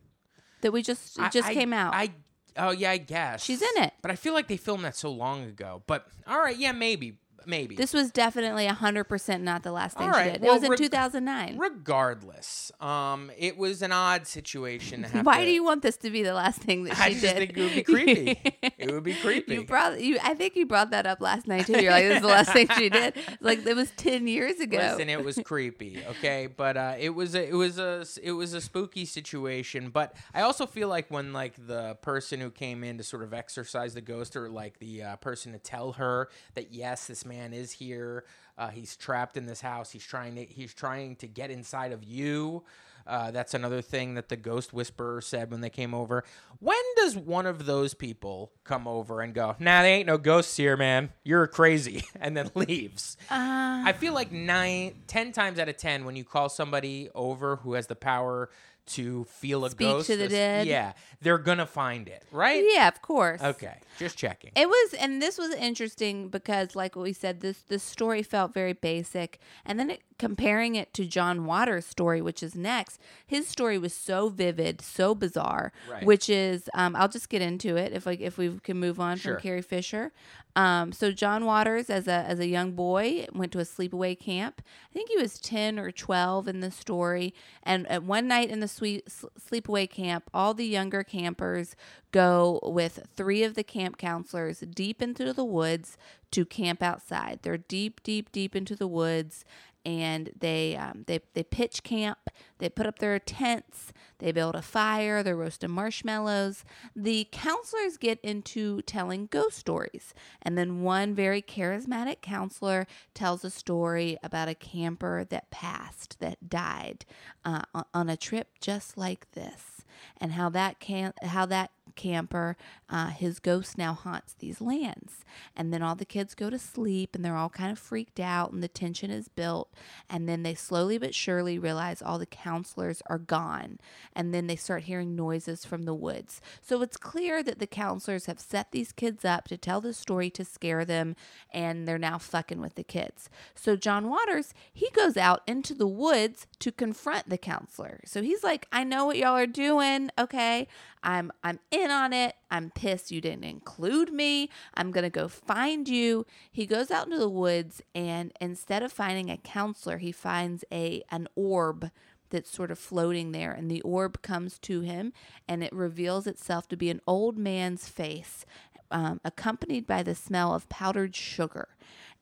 that we just I- just I- came out. I oh yeah, I guess She's in it. But I feel like they filmed that so long ago. But all right, yeah, maybe, maybe. this was definitely hundred percent not the last thing All she did. well, it was in reg- two thousand nine. Regardless, um, it was an odd situation. Why to- do you want this to be the last thing that she I did? just think it would be creepy. it would be creepy. You brought you. I think you brought that up last night too. You're like, this is the last thing she did. Like it was ten years ago. Listen, it was creepy, okay, but uh, it was a, it was a it was a spooky situation. But I also feel like when like the person who came in to sort of exorcise the ghost, or like the uh, person to tell her that yes, this man is here, uh, he's trapped in this house, he's trying to he's trying to get inside of you. Uh, that's another thing that the ghost whisperer said when they came over. When does one of those people come over and go, "Nah, there ain't no ghosts here, man. You're crazy," and then leaves? Uh, I feel like nine, ten times out of ten, when you call somebody over who has the power to feel a Speak to ghost. the or dead. Yeah, they're gonna find it, right? Yeah, of course. Okay, just checking. It was, and this was interesting because, like what we said, this this story felt very basic, and then it, comparing it to John Waters' story, which is next, his story was so vivid, so bizarre. Right. Which is, um, I'll just get into it if like if we can move on Sure. from Carrie Fisher. Um, so John Waters, as a as a young boy, went to a sleepaway camp. I think he was ten or twelve in the story. And at one night in the sweet sleepaway camp, all the younger campers go with three of the camp counselors deep into the woods to camp outside. They're deep, deep, deep into the woods, and they um, they they pitch camp. They put up their tents. They build a fire. They're roasting marshmallows. The counselors get into telling ghost stories, and then one very charismatic counselor tells a story about a camper that passed, that died uh, on- a trip just like this, and how that can how that camper, uh, his ghost now haunts these lands. And then all the kids go to sleep and they're all kind of freaked out and the tension is built. And then they slowly but surely realize all the counselors are gone. And then they start hearing noises from the woods. So it's clear that the counselors have set these kids up to tell the story to scare them and they're now fucking with the kids. So John Waters, he goes out into the woods to confront the counselor. So he's like, I know what y'all are doing, okay? I'm I'm in on it. I'm pissed you didn't include me. I'm to go find you. He goes out into the woods and instead of finding a counselor, he finds a an orb that's sort of floating there and the orb comes to him and it reveals itself to be an old man's face um, accompanied by the smell of powdered sugar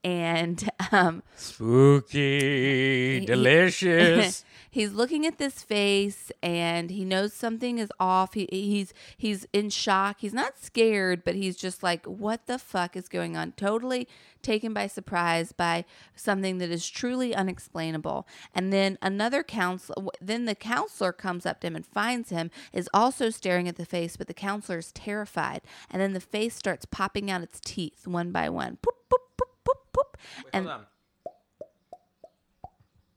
and um, Spooky, He- delicious. he's looking at this face and he knows something is off. He, he's he's in shock. He's not scared, but he's just like, "What the fuck is going on?" Totally taken by surprise by something that is truly unexplainable. And then another counselor, then the counselor comes up to him and finds him is also staring at the face, but the counselor is terrified. And then the face starts popping out its teeth one by one. Poop, poop. and Hold on.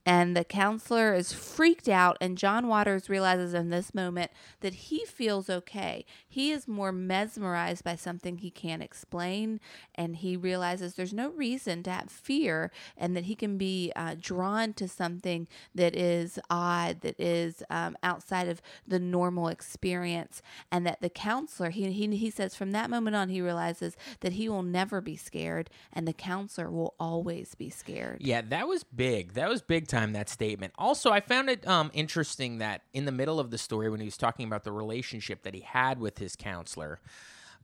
And the counselor is freaked out and john waters realizes in this moment that he feels okay he is more mesmerized by something he can't explain and he realizes there's no reason to have fear and that he can be uh, drawn to something that is odd that is um, outside of the normal experience and that the counselor he, he, he says from that moment on he realizes that he will never be scared and the counselor will always be scared Yeah, that was big. That was big time. That statement. Also, I found it um, interesting that in the middle of the story, when he was talking about the relationship that he had with his counselor,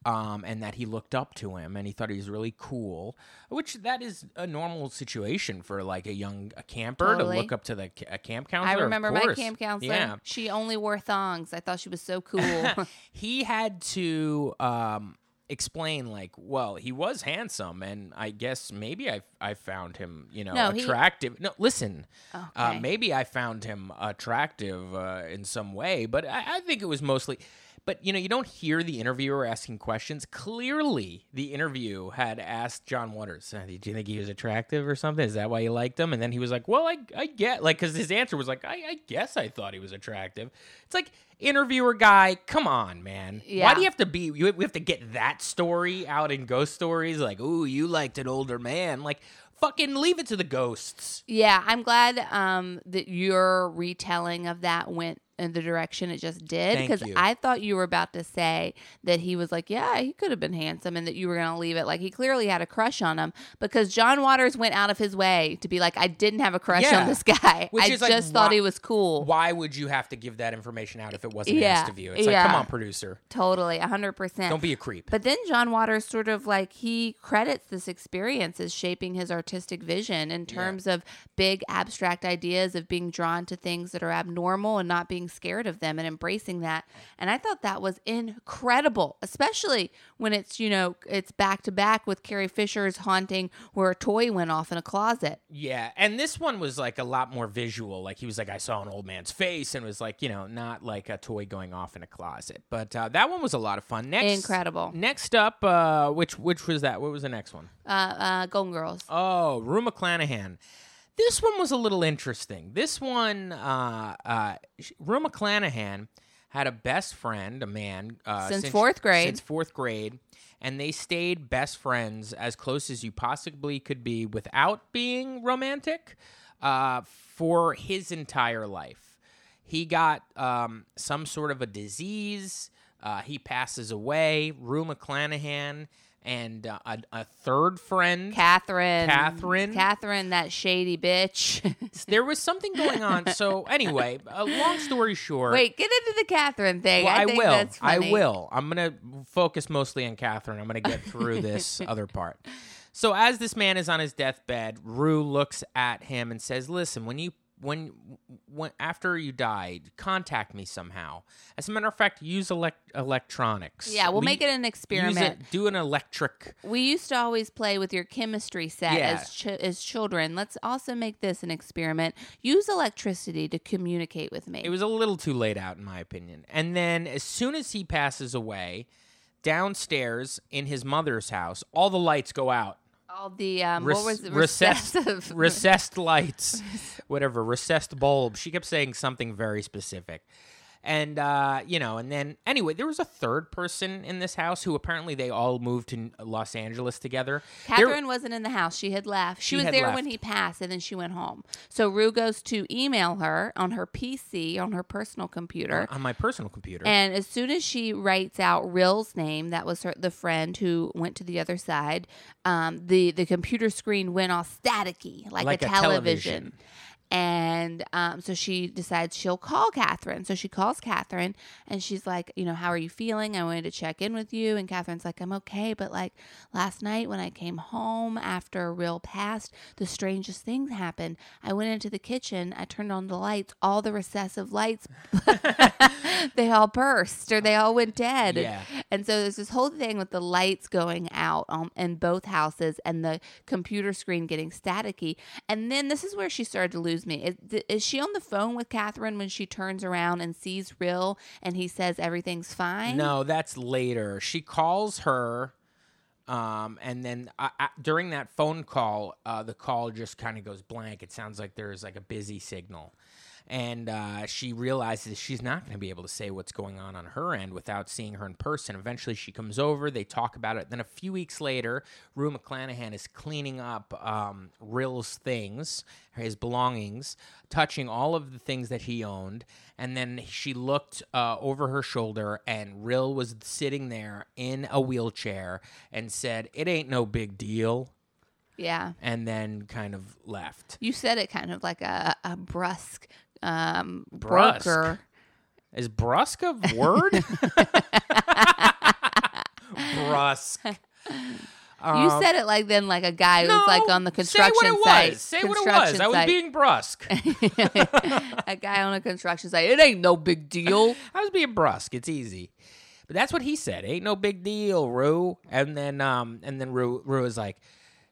um, and that he looked up to him and he thought he was really cool, which that is a normal situation for like a young a camper Totally. to look up to the a camp counselor. I remember my camp counselor. Yeah, She only wore thongs. I thought she was so cool. he had to um, explain like, well, he was handsome, and I guess maybe I I found him, you know, No, he- attractive. No, listen, uh, maybe I found him attractive uh, in some way, but I, I think it was mostly. But you know, you don't hear the interviewer asking questions. Clearly, the interview had asked John Waters, uh, "Do you think he was attractive or something? Is that why you liked him?" And then he was like, "Well, I, I get like because his answer was like, I, I guess I thought he was attractive." It's like interviewer guy, come on, man. Yeah. Why do you have to be? You, we have to get that story out in ghost stories, like, "Ooh, you liked an older man." Like, fucking leave it to the ghosts. yeah, I'm glad um, that your retelling of that went in the direction it just did because. I thought you were about to say that he was like, yeah, he could have been handsome, and that you were going to leave it like he clearly had a crush on him because John Waters went out of his way to be like, I didn't have a crush Yeah. on this guy. Which I is like, just thought why- he was cool. Why would you have to give that information out if it wasn't Yeah, asked of you? It's like, come on, producer, Totally, hundred percent. don't be a creep. But then John Waters sort of like he credits this experience as shaping his artistic vision in terms of big abstract ideas of being drawn to things that are abnormal and not being scared of them and embracing that. And I thought that was incredible, especially when it's, you know, it's back to back with Carrie Fisher's haunting where a toy went off in a closet. Yeah, and this one was like a lot more visual. Like he was like, I saw an old man's face, and was like, you know, not like a toy going off in a closet. But uh, that one was a lot of fun. Next, Incredible. Next up, uh, which which was that? What was the next one? Uh, uh, Golden Girls. Oh, Rue McClanahan. This one was a little interesting. This one, uh, uh, Rue McClanahan had a best friend, a man, uh, Since fourth grade. Since fourth grade, and they stayed best friends as close as you possibly could be without being romantic uh, for his entire life. He got um, some sort of a disease. Uh, he passes away. Rue McClanahan and uh, a, a third friend. Catherine. Catherine. Catherine, that shady bitch. there was something going on. So anyway, a long story short. Wait, get into the Catherine thing. Well, I, I, think will. I will. I'm gonna focus mostly on Catherine. I'm gonna get through this other part. So as this man is on his deathbed, Rue looks at him and says, "Listen, when you when when after you died, contact me somehow. As a matter of fact, use elect- electronics. Yeah, we'll Le- make it an use experiment. it- do an electric. We used to always play with your chemistry set Yeah. as ch- as children. Let's also make this an experiment. Use electricity to communicate with me. It was a little too late out, in my opinion. And then as soon as he passes away, downstairs in his mother's house, all the lights go out. All the um, Rec- what was it? recessed, recessed lights, whatever, recessed bulb. She kept saying something very specific. And, uh, you know, and then anyway, there was a third person in this house who apparently they all moved to Los Angeles together. There- Catherine wasn't in the house. She had left. She, She was there left. when he passed, and then she went home. So Rue goes to email her on her PC, on her personal computer. on my personal computer. And as soon as she writes out Rill's name, that was her the friend who went to the other side, um, the the computer screen went all staticky, like, Like a, a television. And um, so she decides she'll call Catherine. So she calls Catherine and she's like, you know, how are you feeling? I wanted to check in with you. And Catherine's like, I'm okay. But like last night when I came home after a real past, the strangest things happened. I went into the kitchen, I turned on the lights, all the recessive lights, they all burst or they all went dead. Yeah. And so there's this whole thing with the lights going out um, in both houses and the computer screen getting staticky. And then this is where she started to lose me. Is, is she on the phone with Catherine when she turns around and sees Rill and he says everything's fine? No, that's later. She calls her, um, and then during that phone call, uh, the call just kind of goes blank. It sounds like there's like a busy signal. And uh, she realizes she's not going to be able to say what's going on on her end without seeing her in person. Eventually, she comes over. They talk about it. Then a few weeks later, Rue McClanahan is cleaning up um, Rill's things, his belongings, touching all of the things that he owned. And then she looked uh, over her shoulder, and Rill was sitting there in a wheelchair and said, It ain't no big deal. Yeah. And then kind of left. You said it kind of like a, a brusque um, Brusque? broker. Is brusque a word? brusque. you said it like then, like a guy who's like on the Um, say what construction it site. was. Say what it was. construction I was being brusque. a guy on a construction site. It ain't no big deal. I was being brusque. It's easy. But that's what he said. Ain't no big deal, Rue. And then um and then Rue Rue is like,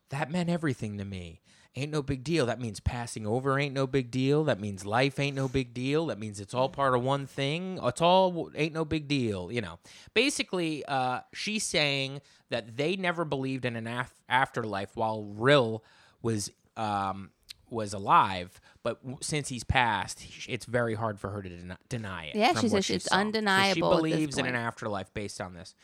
that meant everything to me. Ain't no big deal. That means passing over ain't no big deal. That means life ain't no big deal. That means it's all part of one thing. It's all ain't no big deal. You know, basically, uh, she's saying that they never believed in an af- afterlife while Rill was um, was alive. But w- since he's passed, it's very hard for her to den- deny it. Yeah, she says it's saw. So undeniable she at this believes in an afterlife based on this.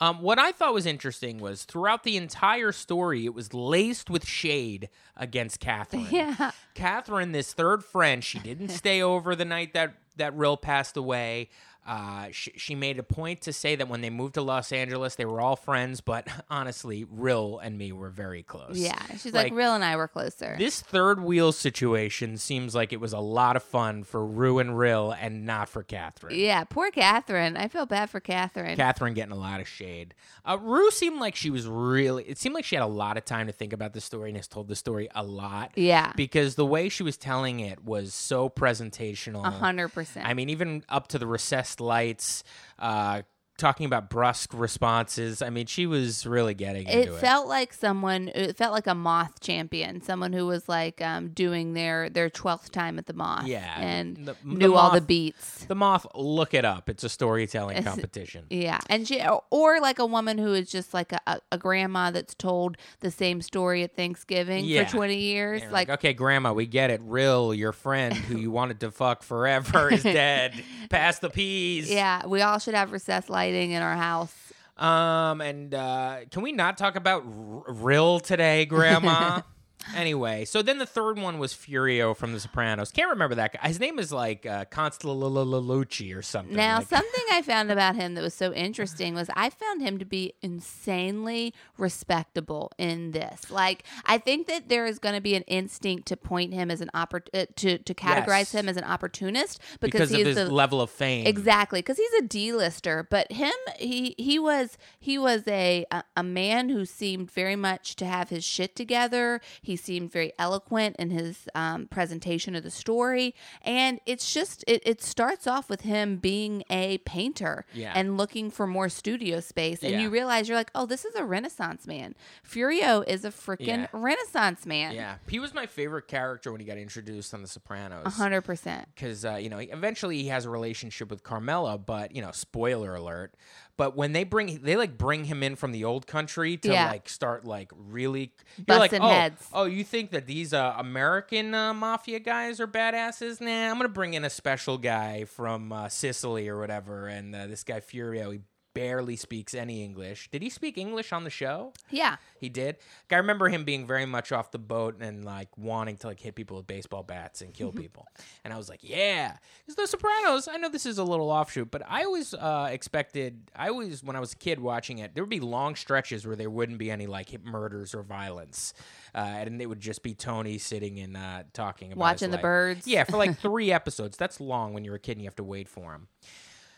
Um, what I thought was interesting was throughout the entire story, it was laced with shade against Catherine. Yeah. Catherine, this third friend, she didn't stay over the night that that Rill passed away. Uh, she, she made a point to say that when they moved to Los Angeles, they were all friends, but honestly, Rill and me were very close. Yeah. She's like, Rill and I were closer. This third wheel situation seems like it was a lot of fun for Rue and Rill and not for Catherine. yeah. Poor Catherine. I feel bad for Catherine. Catherine getting a lot of shade. Uh, Rue seemed like she was really. It seemed like she had a lot of time to think about the story and has told the story a lot. Yeah. Because the way she was telling it was so presentational. A hundred percent. I mean, even up to the recessed lights, uh, talking about brusque responses. I mean, she was really getting it into it. felt like someone it felt like a moth champion someone who was like um, doing their their 12th time at the moth Yeah, and the- the knew all the beats the moth, look it up. It's a storytelling It's- competition. yeah and she or like a woman who is just like a, a, grandma that's told the same story at thanksgiving Yeah. for 20 years like like, okay, Grandma, we get it. Rill, your friend who you wanted to fuck forever, is dead. Pass the peas. yeah we all should have recessed lighting in our house Um, and uh, can we not talk about R- Rill today, Grandma? anyway, so then the third one was Furio from The Sopranos. Can't remember that guy. His name is like uh, Constalalucci or something. Now, like- something I found about him that was so interesting was I found him to be insanely respectable in this. Like, I think that there is going to be an instinct to point him as an oppor- uh, to to categorize Yes. him as an opportunist because, because of he's his the level of fame. Exactly, because he's a D-lister, but him he he was he was a, a a man who seemed very much to have his shit together. He seemed very eloquent in his um, presentation of the story, and it's just it, it starts off with him being a painter Yeah. and looking for more studio space, and Yeah. you realize you're like, oh, this is a Renaissance man. Furio is a freaking Yeah. Renaissance man. Yeah, he was my favorite character when he got introduced on The Sopranos. A hundred percent. because uh, you know eventually he has a relationship with Carmela, but you know spoiler alert. But when they bring they like bring him in from the old country to Yeah. like start like really you're like Busting oh heads. oh you think that these uh, American uh, mafia guys are badasses? Nah, I'm gonna bring in a special guy from uh, Sicily or whatever, and uh, this guy Furio he barely speaks any English. Did he speak English on the show? Yeah. He did. I remember him being very much off the boat and like wanting to like hit people with baseball bats and kill people. and I was like, yeah, it's The Sopranos. I know this is a little offshoot, but I always uh, expected. I always, when I was a kid watching it, there would be long stretches where there wouldn't be any like murders or violence, uh, and it would just be Tony sitting and uh, talking about Watching the life. birds. Yeah, for like three episodes. That's long when you're a kid and you have to wait for him.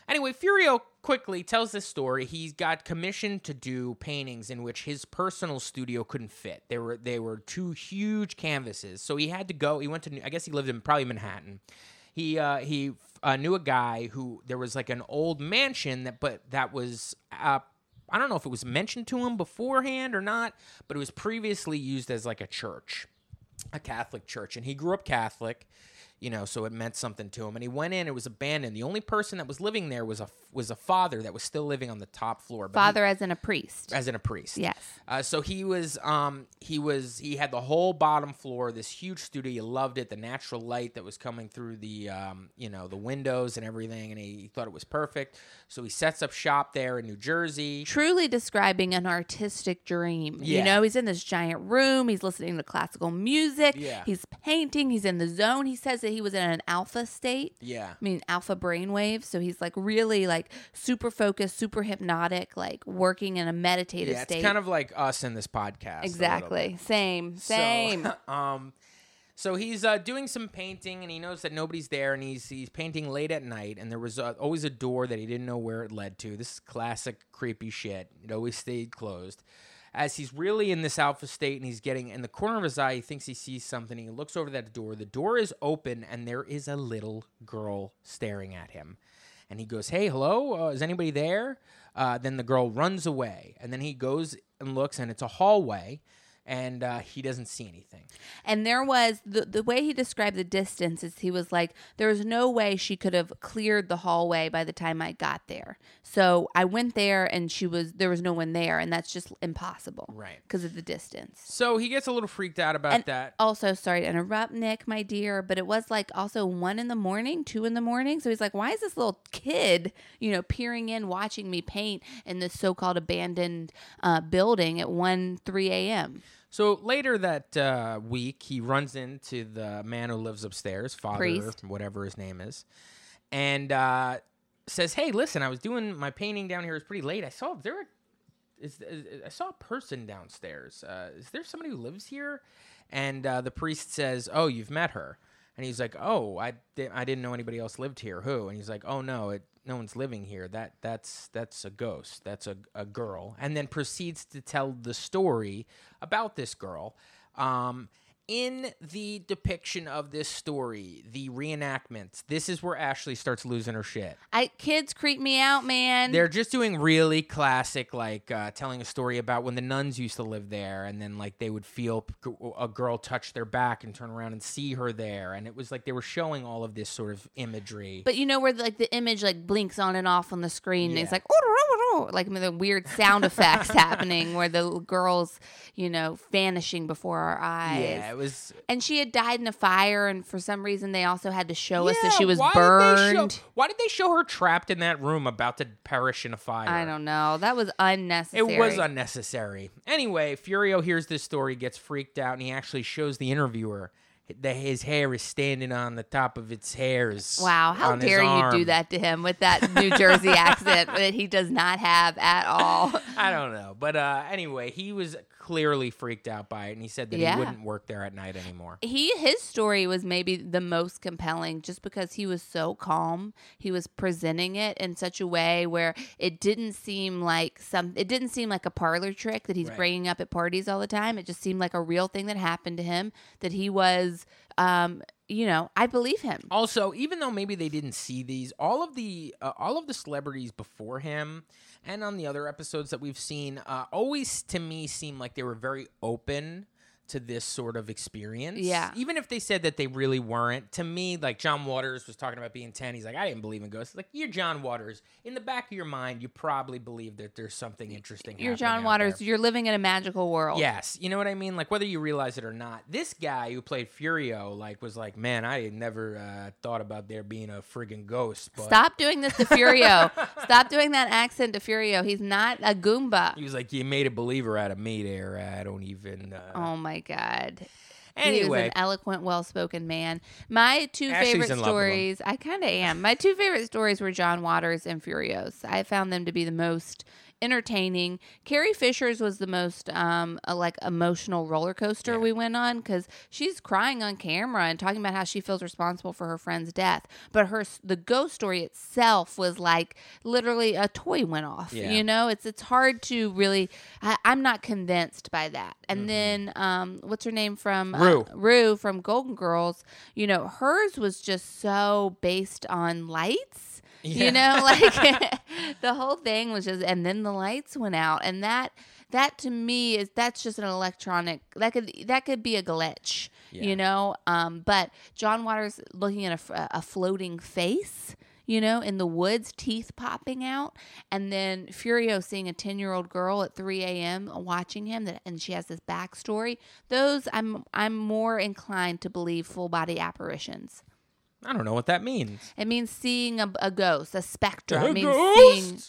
Anyway, Furio quickly tells this story. He's got commissioned to do paintings in which his personal studio couldn't fit. They were they were two huge canvases, so he had to go. He went to I guess he lived in probably Manhattan. He uh, he uh, knew a guy who there was like an old mansion that but that was uh, I don't know if it was mentioned to him beforehand or not, but it was previously used as like a church a Catholic church, and he grew up Catholic, you know, so it meant something to him. And he went in; it was abandoned. The only person that was living there was a was a father that was still living on the top floor, but he- Father as in a priest. as in a priest. Yes. Uh, so he was, um, he was, he had the whole bottom floor, this huge studio. He loved it, the natural light that was coming through the, um, you know, the windows and everything, and he, he thought it was perfect. So he sets up shop there in New Jersey. truly describing an artistic dream. Yeah. You know, he's in this giant room, he's listening to classical music, Yeah. he's painting, he's in the zone. He says that he was in an alpha state. Yeah. I mean, alpha brainwave. So he's like really like super focused, super hypnotic, like working in a meditative state. Yeah, it's state. kind of like us in this podcast. a little bit. exactly. Same. Same. So, um, so he's uh, doing some painting, and he knows that nobody's there, and he's he's painting late at night, and there was uh, always a door that he didn't know where it led to. This is classic creepy shit. It always stayed closed. As he's really in this alpha state, and he's getting in the corner of his eye, he thinks he sees something. He looks over that door. The door is open, and there is a little girl staring at him. And he goes, "Hey, hello, uh, is anybody there?" Uh, then the girl runs away, and then he goes and looks, and it's a hallway, and uh, he doesn't see anything. And there was the the way he described the distance is he was like, there was no way she could have cleared the hallway by the time I got there. So I went there and she was there was no one there, and that's just impossible, Right. Because of the distance. So he gets a little freaked out about And that. also, sorry to interrupt, Nick, my dear, but it was like also one in the morning, two in the morning. So he's like, why is this little kid, you know, peering in, watching me paint in this so called abandoned uh, building at 1, 3 a.m.? So later that uh, week, he runs into the man who lives upstairs, father, Priest. whatever his name is, and uh, says, "Hey, listen, I was doing my painting down here. It's pretty late. I saw is there a, is, is- I saw a person downstairs. Uh, is there somebody who lives here?" And uh, the priest says, "Oh, you've met her." And he's like, "Oh, I, di- I didn't know anybody else lived here. Who?" And he's like, "Oh no, it, no one's living here. That that's that's a ghost. That's a, a girl." And then proceeds to tell the story about this girl. Um, in the depiction of this story, the reenactments, this is where Ashley starts losing her shit. I kids creep me out, man. They're just doing really classic, like uh, telling a story about when the nuns used to live there, and then like they would feel p- a girl touch their back and turn around and see her there, and it was like they were showing all of this sort of imagery. but you know where like the image like blinks on and off on the screen. and It's Yeah. like like the weird sound effects happening where the girls, you know, vanishing before our eyes. yeah, it was. And she had died in a fire, and for some reason they also had to show us that she was why did burned. show- why did they show her trapped in that room about to perish in a fire? I don't know. That was unnecessary. It was unnecessary. Anyway, Furio hears this story, gets freaked out, and he actually shows the interviewer that his hair is standing on the top of its hairs. Wow, how dare you do that to him with that New Jersey accent that he does not have at all? I don't know. But uh, anyway, he was clearly freaked out by it, and he said that Yeah. he wouldn't work there at night anymore. He his story was maybe the most compelling just because he was so calm. He was presenting it in such a way where it didn't seem like some it didn't seem like a parlor trick that he's Right. bringing up at parties all the time. It just seemed like a real thing that happened to him that he was um you know, I believe him. Also, even though maybe they didn't see these, all of the uh, all of the celebrities before him and on the other episodes that we've seen, uh, always to me seem like they were very open to this sort of experience. Yeah. Even if they said that they really weren't, to me, like John Waters was talking about being ten, he's like, I didn't believe in ghosts. Like you're John Waters. In the back of your mind, you probably believe that there's something interesting. Happening. You're John Waters. there. You're living in a magical world. Yes, you know what I mean. Like whether you realize it or not, this guy who played Furio, like, was like, man, I had never uh, thought about there being a friggin' ghost. But Stop doing this to Furio. Stop doing that accent to Furio. He's not a Goomba. He was like, you made a believer out of me there. I don't even. Uh... Oh my god. He was an eloquent, well-spoken man. My two Ashley's favorite in love with him. stories, I kind of am. My two favorite stories were John Waters and Furios. I found them to be the most entertaining. Carrie Fisher's was the most um a, like emotional roller coaster Yeah. we went on because she's crying on camera and talking about how she feels responsible for her friend's death. But her the ghost story itself was like literally a toy went off. Yeah. You know, it's it's hard to really. I, I'm not convinced by that. And Mm-hmm. then um, what's her name from uh, Rue. Rue from Golden Girls, you know, hers was just so based on lights. Yeah. You know, like the whole thing was just and then the lights went out and that that to me is that's just an electronic that could that could be a glitch, Yeah. you know. Um but John Waters looking at a, a floating face you know, in the woods, teeth popping out, and then Furio seeing a ten-year-old girl at three a.m. watching him, that, and she has this backstory. Those I'm I'm more inclined to believe full-body apparitions. I don't know what that means. It means seeing a, a ghost, a specter. A it means ghost? seeing.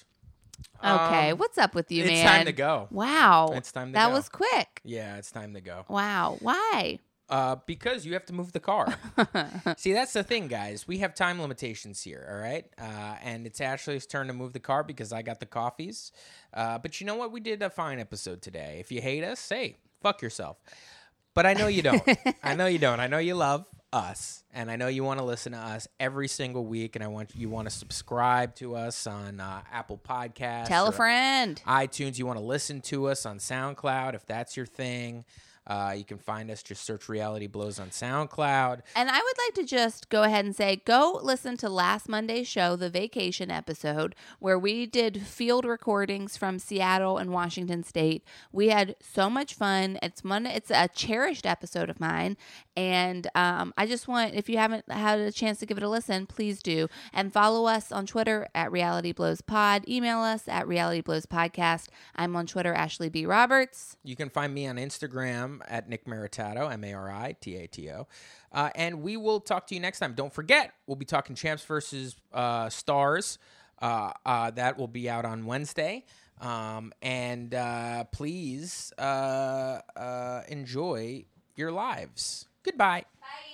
Okay, Um, what's up with you, it's man? It's time to go. Wow, It's time to that go. was quick. Yeah, it's time to go. Wow, why? Uh, because you have to move the car. See, that's the thing, guys. We have time limitations here, all right? Uh, and it's Ashley's turn to move the car because I got the coffees. Uh, but you know what? We did a fine episode today. If you hate us, say, fuck yourself. But I know you don't. I know you don't. I know you love us, and I know you want to listen to us every single week, and I want you want to subscribe to us on uh, Apple Podcasts. Tell a friend. iTunes. You want to listen to us on SoundCloud if that's your thing. Uh, you can find us. Just search Reality Blows on SoundCloud. And I would like to just go ahead and say go listen to last Monday's show, the vacation episode, where we did field recordings from Seattle and Washington State. We had so much fun. It's Monday, it's a cherished episode of mine. And um, I just want, if you haven't had a chance to give it a listen, please do. And follow us on Twitter at Reality Blows Pod. Email us at Reality Blows Podcast. I'm on Twitter, Ashley B. Roberts. You can find me on Instagram at Nick Maritato, M A R I T A T O. Uh, and we will talk to you next time. Don't forget, we'll be talking champs versus uh, stars. Uh, uh, that will be out on Wednesday. Um, and uh, please uh, enjoy your lives. Goodbye. Bye.